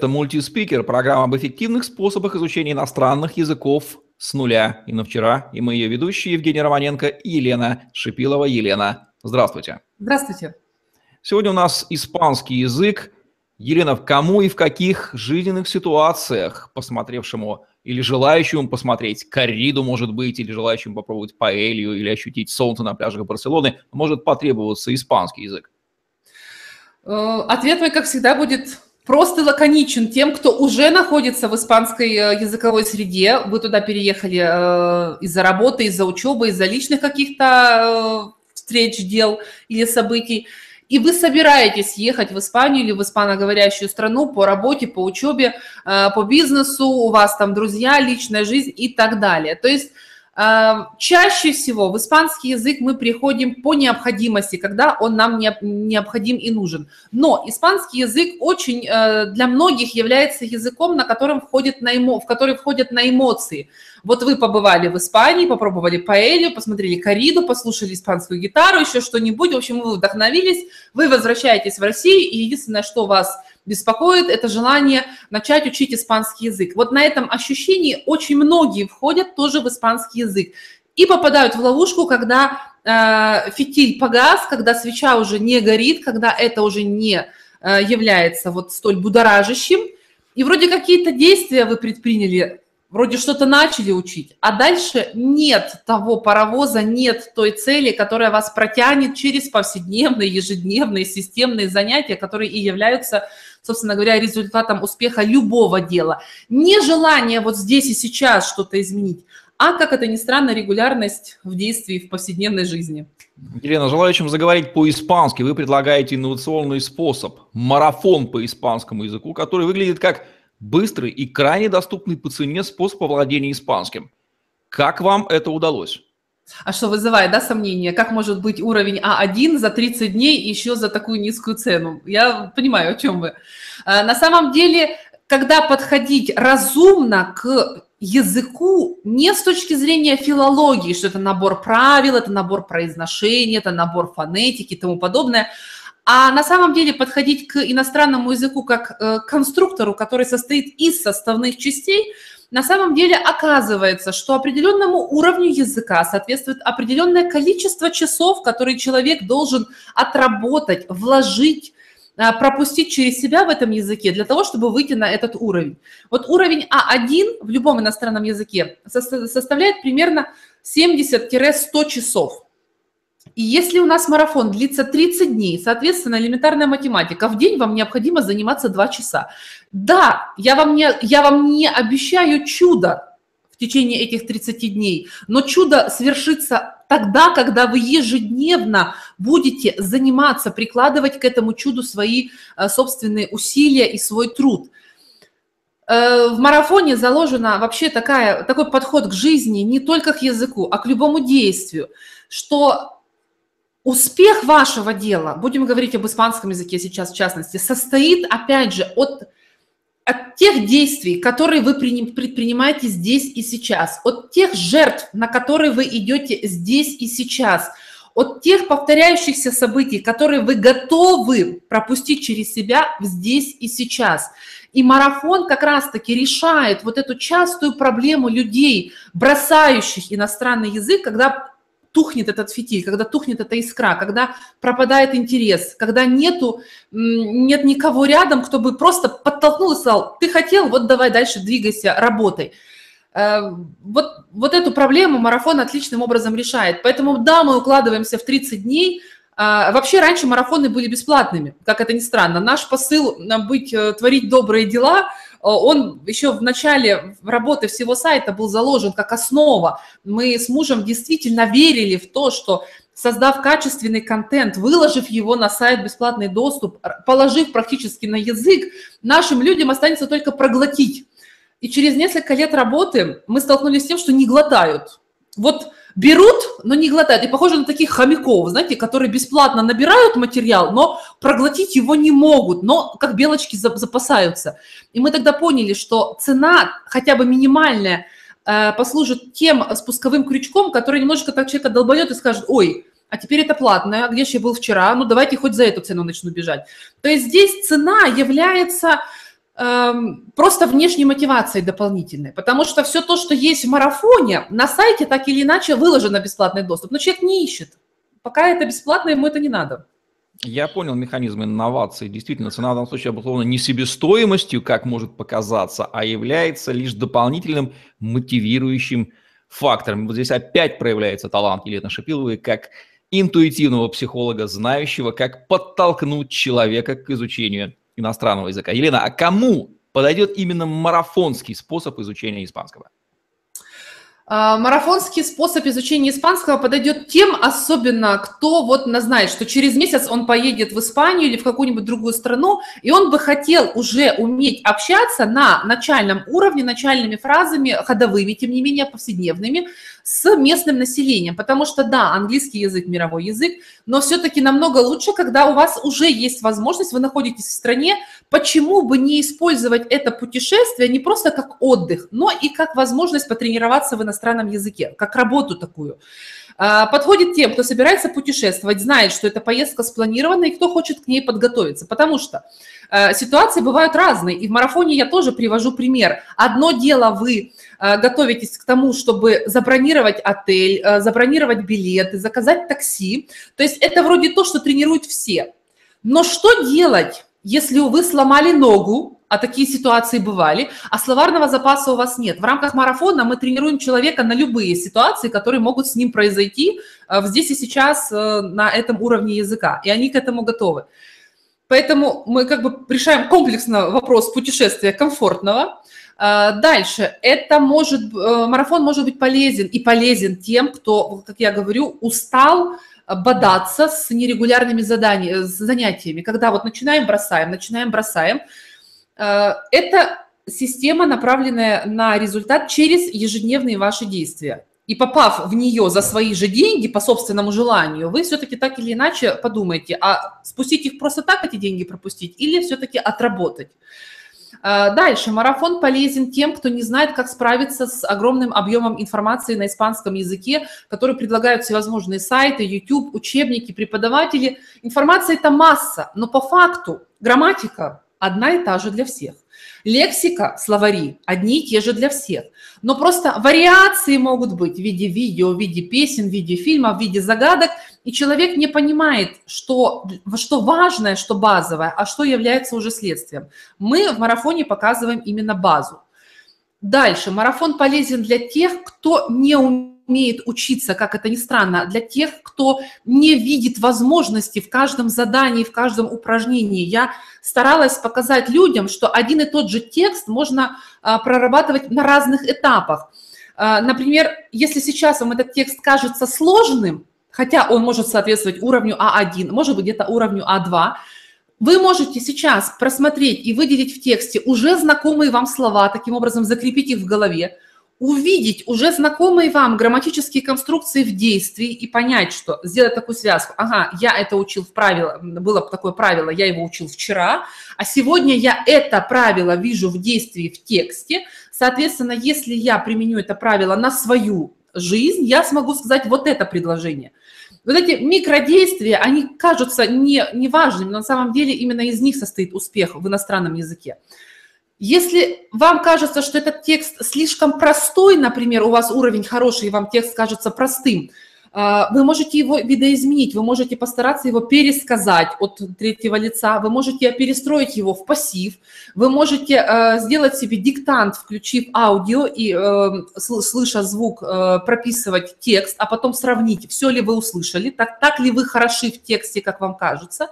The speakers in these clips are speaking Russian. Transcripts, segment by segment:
Это мультиспикер, программа об эффективных способах изучения иностранных языков с нуля. И на вчера, и мы ее ведущие Евгений Романенко и Елена Шипилова. Елена, здравствуйте. Здравствуйте. Сегодня у нас испанский язык. Елена, в кому и в каких жизненных ситуациях посмотревшему или желающему посмотреть корриду, может быть, или желающему попробовать паэлью, или ощутить солнце на пляжах Барселоны, может потребоваться испанский язык? Э, ответ мой, как всегда, будет просто лаконичен тем, кто уже находится в испанской э, языковой среде. Вы туда переехали э, из-за работы, из-за учебы, из-за личных каких-то встреч, дел или событий. И вы собираетесь ехать в Испанию или в испаноговорящую страну по работе, по учебе, по бизнесу, у вас там друзья, личная жизнь и так далее. То есть Чаще всего в испанский язык мы приходим по необходимости, когда он нам необходим и нужен. Но испанский язык очень э, для многих является языком, на котором входит на эмо, в который входят на эмоции. Вот вы побывали в Испании, попробовали паэлью, посмотрели кориду, послушали испанскую гитару, еще что-нибудь, в общем, вы вдохновились, вы возвращаетесь в Россию, и единственное, что вас беспокоит, это желание начать учить испанский язык. Вот на этом ощущении очень многие входят тоже в испанский язык и попадают в ловушку, когда э, фитиль погас, когда свеча уже не горит, когда это уже не э, является вот столь будоражащим, и вроде какие-то действия вы предприняли вроде что-то начали учить, а дальше нет того паровоза, нет той цели, которая вас протянет через повседневные, ежедневные, системные занятия, которые и являются, собственно говоря, результатом успеха любого дела. Не желание вот здесь и сейчас что-то изменить, а, как это ни странно, регулярность в действии в повседневной жизни. Елена, желающим заговорить по-испански, вы предлагаете инновационный способ – марафон по испанскому языку, который выглядит как быстрый и крайне доступный по цене способ овладения испанским. Как вам это удалось? А что вызывает, да, сомнения? Как может быть уровень А1 за 30 дней еще за такую низкую цену? Я понимаю, о чем вы. А, на самом деле, когда подходить разумно к языку не с точки зрения филологии, что это набор правил, это набор произношения, это набор фонетики и тому подобное, а на самом деле подходить к иностранному языку как э, к конструктору, который состоит из составных частей, на самом деле оказывается, что определенному уровню языка соответствует определенное количество часов, которые человек должен отработать, вложить, э, пропустить через себя в этом языке для того, чтобы выйти на этот уровень. Вот уровень А1 в любом иностранном языке составляет примерно 70-100 часов. И если у нас марафон длится 30 дней, соответственно, элементарная математика, в день вам необходимо заниматься 2 часа. Да, я вам не, я вам не обещаю чудо в течение этих 30 дней, но чудо свершится тогда, когда вы ежедневно будете заниматься, прикладывать к этому чуду свои э, собственные усилия и свой труд э, в марафоне заложена вообще такая, такой подход к жизни, не только к языку, а к любому действию, что Успех вашего дела, будем говорить об испанском языке сейчас в частности, состоит, опять же, от, от тех действий, которые вы предпринимаете здесь и сейчас, от тех жертв, на которые вы идете здесь и сейчас, от тех повторяющихся событий, которые вы готовы пропустить через себя здесь и сейчас. И марафон как раз-таки решает вот эту частую проблему людей, бросающих иностранный язык, когда тухнет этот фитиль, когда тухнет эта искра, когда пропадает интерес, когда нету, нет никого рядом, кто бы просто подтолкнул и сказал, ты хотел, вот давай дальше двигайся, работай. Э, вот, вот эту проблему марафон отличным образом решает. Поэтому да, мы укладываемся в 30 дней. А, вообще раньше марафоны были бесплатными, как это ни странно. Наш посыл быть, э, творить добрые дела – Э, он еще в начале работы всего сайта был заложен как основа. Мы с мужем действительно верили в то, что создав качественный контент, выложив его на сайт бесплатный доступ, положив практически на язык, нашим людям останется только проглотить. И через несколько лет работы мы столкнулись с тем, что не глотают. Вот берут, но не глотают. И похоже на таких хомяков, знаете, которые бесплатно набирают материал, но проглотить его не могут, но как белочки запасаются. И мы тогда поняли, что цена хотя бы минимальная э, послужит тем спусковым крючком, который немножко так человека долбанет и скажет, ой, а теперь это платное, где же я был вчера, ну давайте хоть за эту цену начну бежать. То есть здесь цена является просто внешней мотивацией дополнительной, потому что все то, что есть в марафоне, на сайте так или иначе выложено бесплатный доступ, но человек не ищет. Пока это бесплатно, ему это не надо. Я понял механизм инновации. Действительно, цена в данном случае обусловлена не себестоимостью, как может показаться, а является лишь дополнительным мотивирующим фактором. Вот здесь опять проявляется талант Елены Шипиловой как интуитивного психолога, знающего, как подтолкнуть человека к изучению иностранного языка. Елена, а кому подойдет именно марафонский способ изучения испанского? А, марафонский способ изучения испанского подойдет тем, особенно кто вот знает, что через месяц он поедет в Испанию или в какую-нибудь другую страну, и он бы хотел уже уметь общаться на начальном уровне, начальными фразами, ходовыми, тем не менее повседневными, с местным населением. Потому что, да, английский язык – мировой язык, но все-таки намного лучше, когда у вас уже есть возможность, вы находитесь в стране, почему бы не использовать это путешествие не просто как отдых, но и как возможность потренироваться в иностранном языке, как работу такую. А, подходит тем, кто собирается путешествовать, знает, что эта поездка спланирована и кто хочет к ней подготовиться. Потому что ситуации бывают разные. И в марафоне я тоже привожу пример. Одно дело вы э, готовитесь к тому, чтобы забронировать отель, э, забронировать билеты, заказать такси. То есть это вроде то, что тренируют все. Но что делать, если вы сломали ногу, а такие ситуации бывали, а словарного запаса у вас нет. В рамках марафона мы тренируем человека на любые ситуации, которые могут с ним произойти э, здесь и сейчас э, на этом уровне языка, и они к этому готовы. Поэтому мы как бы решаем комплексно вопрос путешествия комфортного. Э, дальше, это может, марафон может быть полезен и полезен тем, кто, как я говорю, устал, бодаться с нерегулярными заданиями, с занятиями, когда вот начинаем, бросаем, начинаем, бросаем. Э, это система, направленная на результат через ежедневные ваши действия. И попав в нее за свои же деньги, по собственному желанию, вы все-таки так или иначе подумаете, а спустить их просто так, эти деньги пропустить, или все-таки отработать. Э, дальше. Марафон полезен тем, кто не знает, как справиться с огромным объемом информации на испанском языке, который предлагают всевозможные сайты, YouTube, учебники, преподаватели. Информация это масса, но по факту грамматика одна и та же для всех. Лексика, словари одни и те же для всех. Но просто вариации могут быть в виде видео, в виде песен, в виде фильмов, в виде загадок, и человек не понимает, что, что важное, что базовое, а что является уже следствием. Мы в марафоне показываем именно базу. Дальше. Марафон полезен для тех, кто не умеет умеет учиться, как это ни странно, для тех, кто не видит возможности в каждом задании, в каждом упражнении. Я старалась показать людям, что один и тот же текст можно а, прорабатывать на разных этапах. А, например, если сейчас вам этот текст кажется сложным, хотя он может соответствовать уровню А1, может быть где-то уровню А2, вы можете сейчас просмотреть и выделить в тексте уже знакомые вам слова, таким образом закрепить их в голове, увидеть уже знакомые вам грамматические конструкции в действии и понять, что сделать такую связку. Ага, я это учил в правило, было такое правило, я его учил вчера, а сегодня я это правило вижу в действии в тексте. Соответственно, если я применю это правило на свою жизнь, я смогу сказать вот это предложение. Вот эти микродействия, они кажутся не, неважными, но на самом деле именно из них состоит успех в иностранном языке. Если вам кажется, что этот текст слишком простой, например, у вас уровень хороший, и вам текст кажется простым, а, вы можете его видоизменить, вы можете постараться его пересказать от третьего лица, вы можете перестроить его в пассив, вы можете а, сделать себе диктант, включив аудио и, э, слыша звук, э, прописывать текст, а потом сравнить, все ли вы услышали, так, так ли вы хороши в тексте, как вам кажется.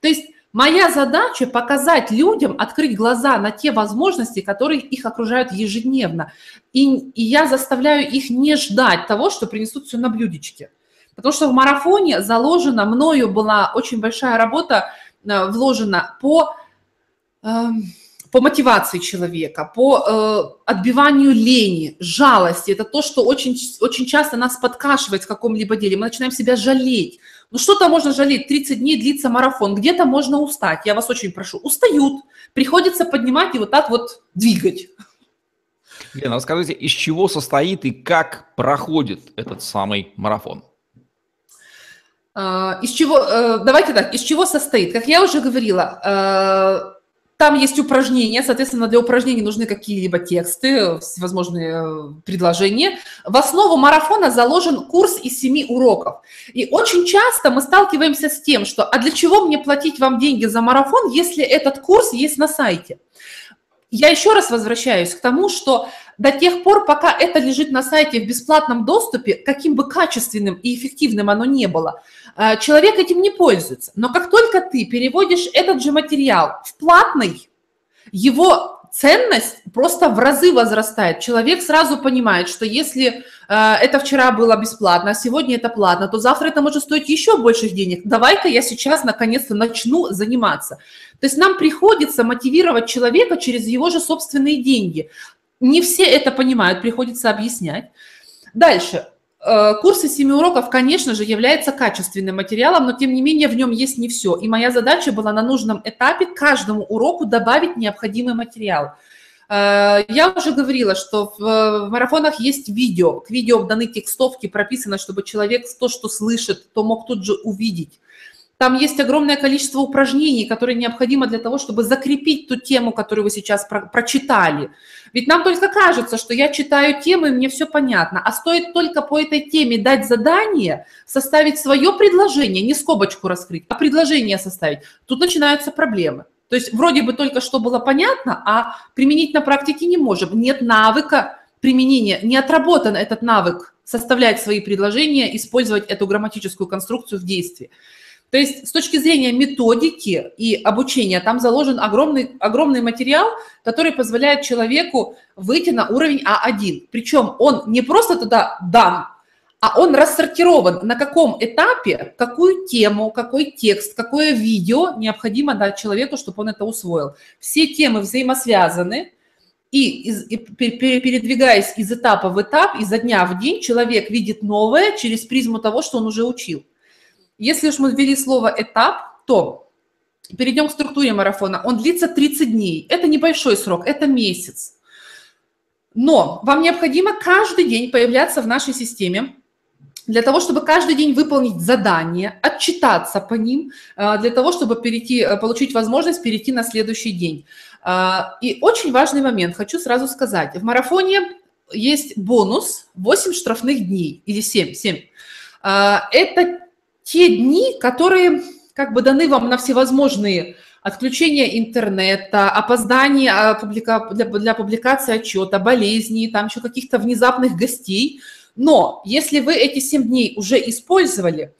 То есть Моя задача показать людям, открыть глаза на те возможности, которые их окружают ежедневно. И, и я заставляю их не ждать того, что принесут все на блюдечке. Потому что в марафоне заложена, мною была очень большая работа э, вложена по, э, по мотивации человека, по э, отбиванию лени, жалости. Это то, что очень, очень часто нас подкашивает в каком-либо деле. Мы начинаем себя жалеть ну что-то можно жалеть, 30 дней длится марафон, где-то можно устать, я вас очень прошу. Устают, приходится поднимать и вот так вот двигать. Лена, расскажите, из чего состоит и как проходит этот самый марафон? А, из чего, э, давайте так, из чего состоит? Как я уже говорила, э, там есть упражнения, соответственно, для упражнений нужны какие-либо тексты, всевозможные э, предложения. В основу марафона заложен курс из семи уроков. И очень часто мы сталкиваемся с тем, что «а для чего мне платить вам деньги за марафон, если этот курс есть на сайте?» Я еще раз возвращаюсь к тому, что до тех пор, пока это лежит на сайте в бесплатном доступе, каким бы качественным и эффективным оно не было, э, человек этим не пользуется. Но как только ты переводишь этот же материал в платный, его ценность просто в разы возрастает. Человек сразу понимает, что если э, это вчера было бесплатно, а сегодня это платно, то завтра это может стоить еще больших денег. Давай-ка я сейчас наконец-то начну заниматься. То есть нам приходится мотивировать человека через его же собственные деньги. Не все это понимают, приходится объяснять. Дальше. Э, курсы семи уроков, конечно же, является качественным материалом, но тем не менее в нем есть не все. И моя задача была на нужном этапе каждому уроку добавить необходимый материал. Э, я уже говорила, что в марафонах есть видео. К видео даны текстовки, прописано, чтобы человек то, что слышит, то мог тут же увидеть. Там есть огромное количество упражнений, которые необходимо для того, чтобы закрепить ту тему, которую вы сейчас про прочитали. Ведь нам только кажется, что я читаю темы, и мне все понятно. А стоит только по этой теме дать задание, составить свое предложение, не скобочку раскрыть, а предложение составить. Тут начинаются проблемы. То есть вроде бы только что было понятно, а применить на практике не можем. Нет навыка применения, не отработан этот навык составлять свои предложения, использовать эту грамматическую конструкцию в действии. То есть с точки зрения методики и обучения там заложен огромный, огромный материал, который позволяет человеку выйти на уровень А1. Причем он не просто туда дан, а он рассортирован, на каком этапе, какую тему, какой текст, какое видео необходимо дать человеку, чтобы он это усвоил. Все темы взаимосвязаны, и, из, и передвигаясь из этапа в этап, изо дня в день, человек видит новое через призму того, что он уже учил. Если уж мы ввели слово «этап», то перейдем к структуре марафона. Он длится 30 дней. Это небольшой срок, это месяц. Но вам необходимо каждый день появляться в нашей системе, для того, чтобы каждый день выполнить задание, отчитаться по ним, э, для того, чтобы перейти, э, получить возможность перейти на следующий день. Э, и очень важный момент, хочу сразу сказать. В марафоне есть бонус 8 штрафных дней или 7. 7. Это те дни, которые как бы даны вам на всевозможные отключения интернета, опоздание а, для, для публикации отчета, болезни, там еще каких-то внезапных гостей. Но если вы эти 7 дней уже использовали,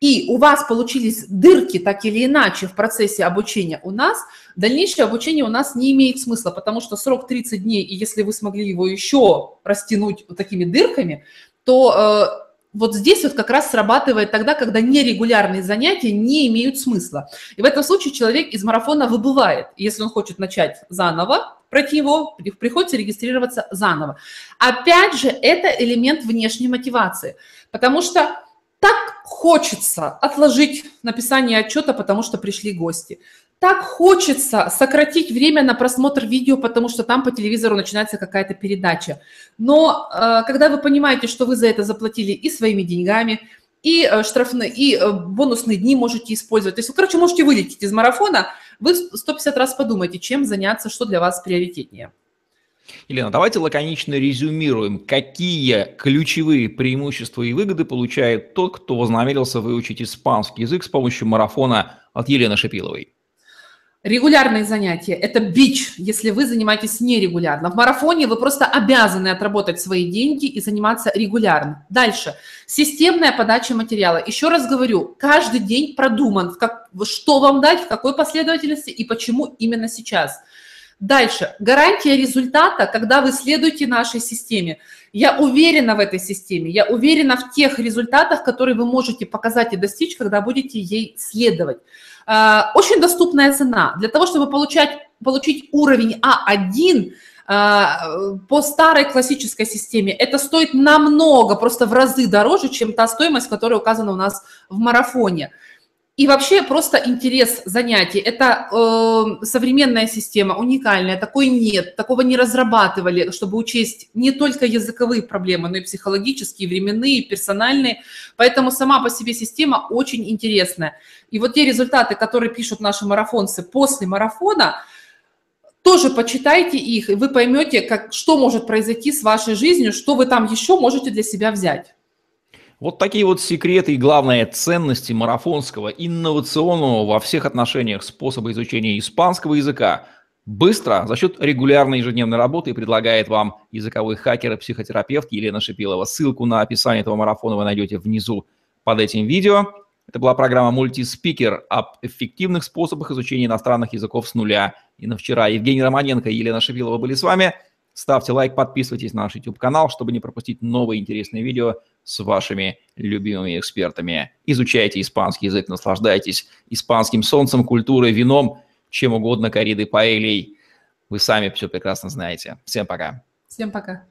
и у вас получились дырки так или иначе в процессе обучения у нас, дальнейшее обучение у нас не имеет смысла, потому что срок 30 дней, и если вы смогли его еще растянуть вот такими дырками, то э, вот здесь вот как раз срабатывает тогда, когда нерегулярные занятия не имеют смысла. И в этом случае человек из марафона выбывает. Если он хочет начать заново, пройти его, приходится регистрироваться заново. Опять же, это элемент внешней мотивации, потому что так хочется отложить написание отчета, потому что пришли гости так хочется сократить время на просмотр видео, потому что там по телевизору начинается какая-то передача. Но э, когда вы понимаете, что вы за это заплатили и своими деньгами, и э, штрафные, и э, бонусные дни можете использовать. То есть вы, короче, можете вылететь из марафона, вы 150 раз подумайте, чем заняться, что для вас приоритетнее. Елена, давайте лаконично резюмируем, какие ключевые преимущества и выгоды получает тот, кто вознамерился выучить испанский язык с помощью марафона от Елены Шипиловой. Регулярные занятия – это бич, если вы занимаетесь нерегулярно. В марафоне вы просто обязаны отработать свои деньги и заниматься регулярно. Дальше. Системная подача материала. Еще раз говорю, каждый день продуман, как, что вам дать, в какой последовательности и почему именно сейчас. Дальше. Гарантия результата, когда вы следуете нашей системе. Я уверена в этой системе, я уверена в тех результатах, которые вы можете показать и достичь, когда будете ей следовать. Э, очень доступная цена. Для того, чтобы получать, получить уровень А1 э, по старой классической системе, это стоит намного, просто в разы дороже, чем та стоимость, которая указана у нас в марафоне. И вообще просто интерес занятий. Это э, современная система, уникальная, такой нет, такого не разрабатывали, чтобы учесть не только языковые проблемы, но и психологические, временные, персональные. Поэтому сама по себе система очень интересная. И вот те результаты, которые пишут наши марафонцы после марафона, тоже почитайте их, и вы поймете, как, что может произойти с вашей жизнью, что вы там еще можете для себя взять. Вот такие вот секреты и, главное, ценности марафонского, инновационного во всех отношениях способа изучения испанского языка быстро за счет регулярной ежедневной работы предлагает вам языковой хакер и психотерапевт Елена Шипилова. Ссылку на описание этого марафона вы найдете внизу под этим видео. Это была программа «Мультиспикер» об эффективных способах изучения иностранных языков с нуля. И на вчера Евгений Романенко и Елена Шипилова были с вами. Ставьте лайк, подписывайтесь на наш YouTube-канал, чтобы не пропустить новые интересные видео с вашими любимыми экспертами. Изучайте испанский язык, наслаждайтесь испанским солнцем, культурой, вином, чем угодно, коридой, паэлей. Вы сами все прекрасно знаете. Всем пока. Всем пока.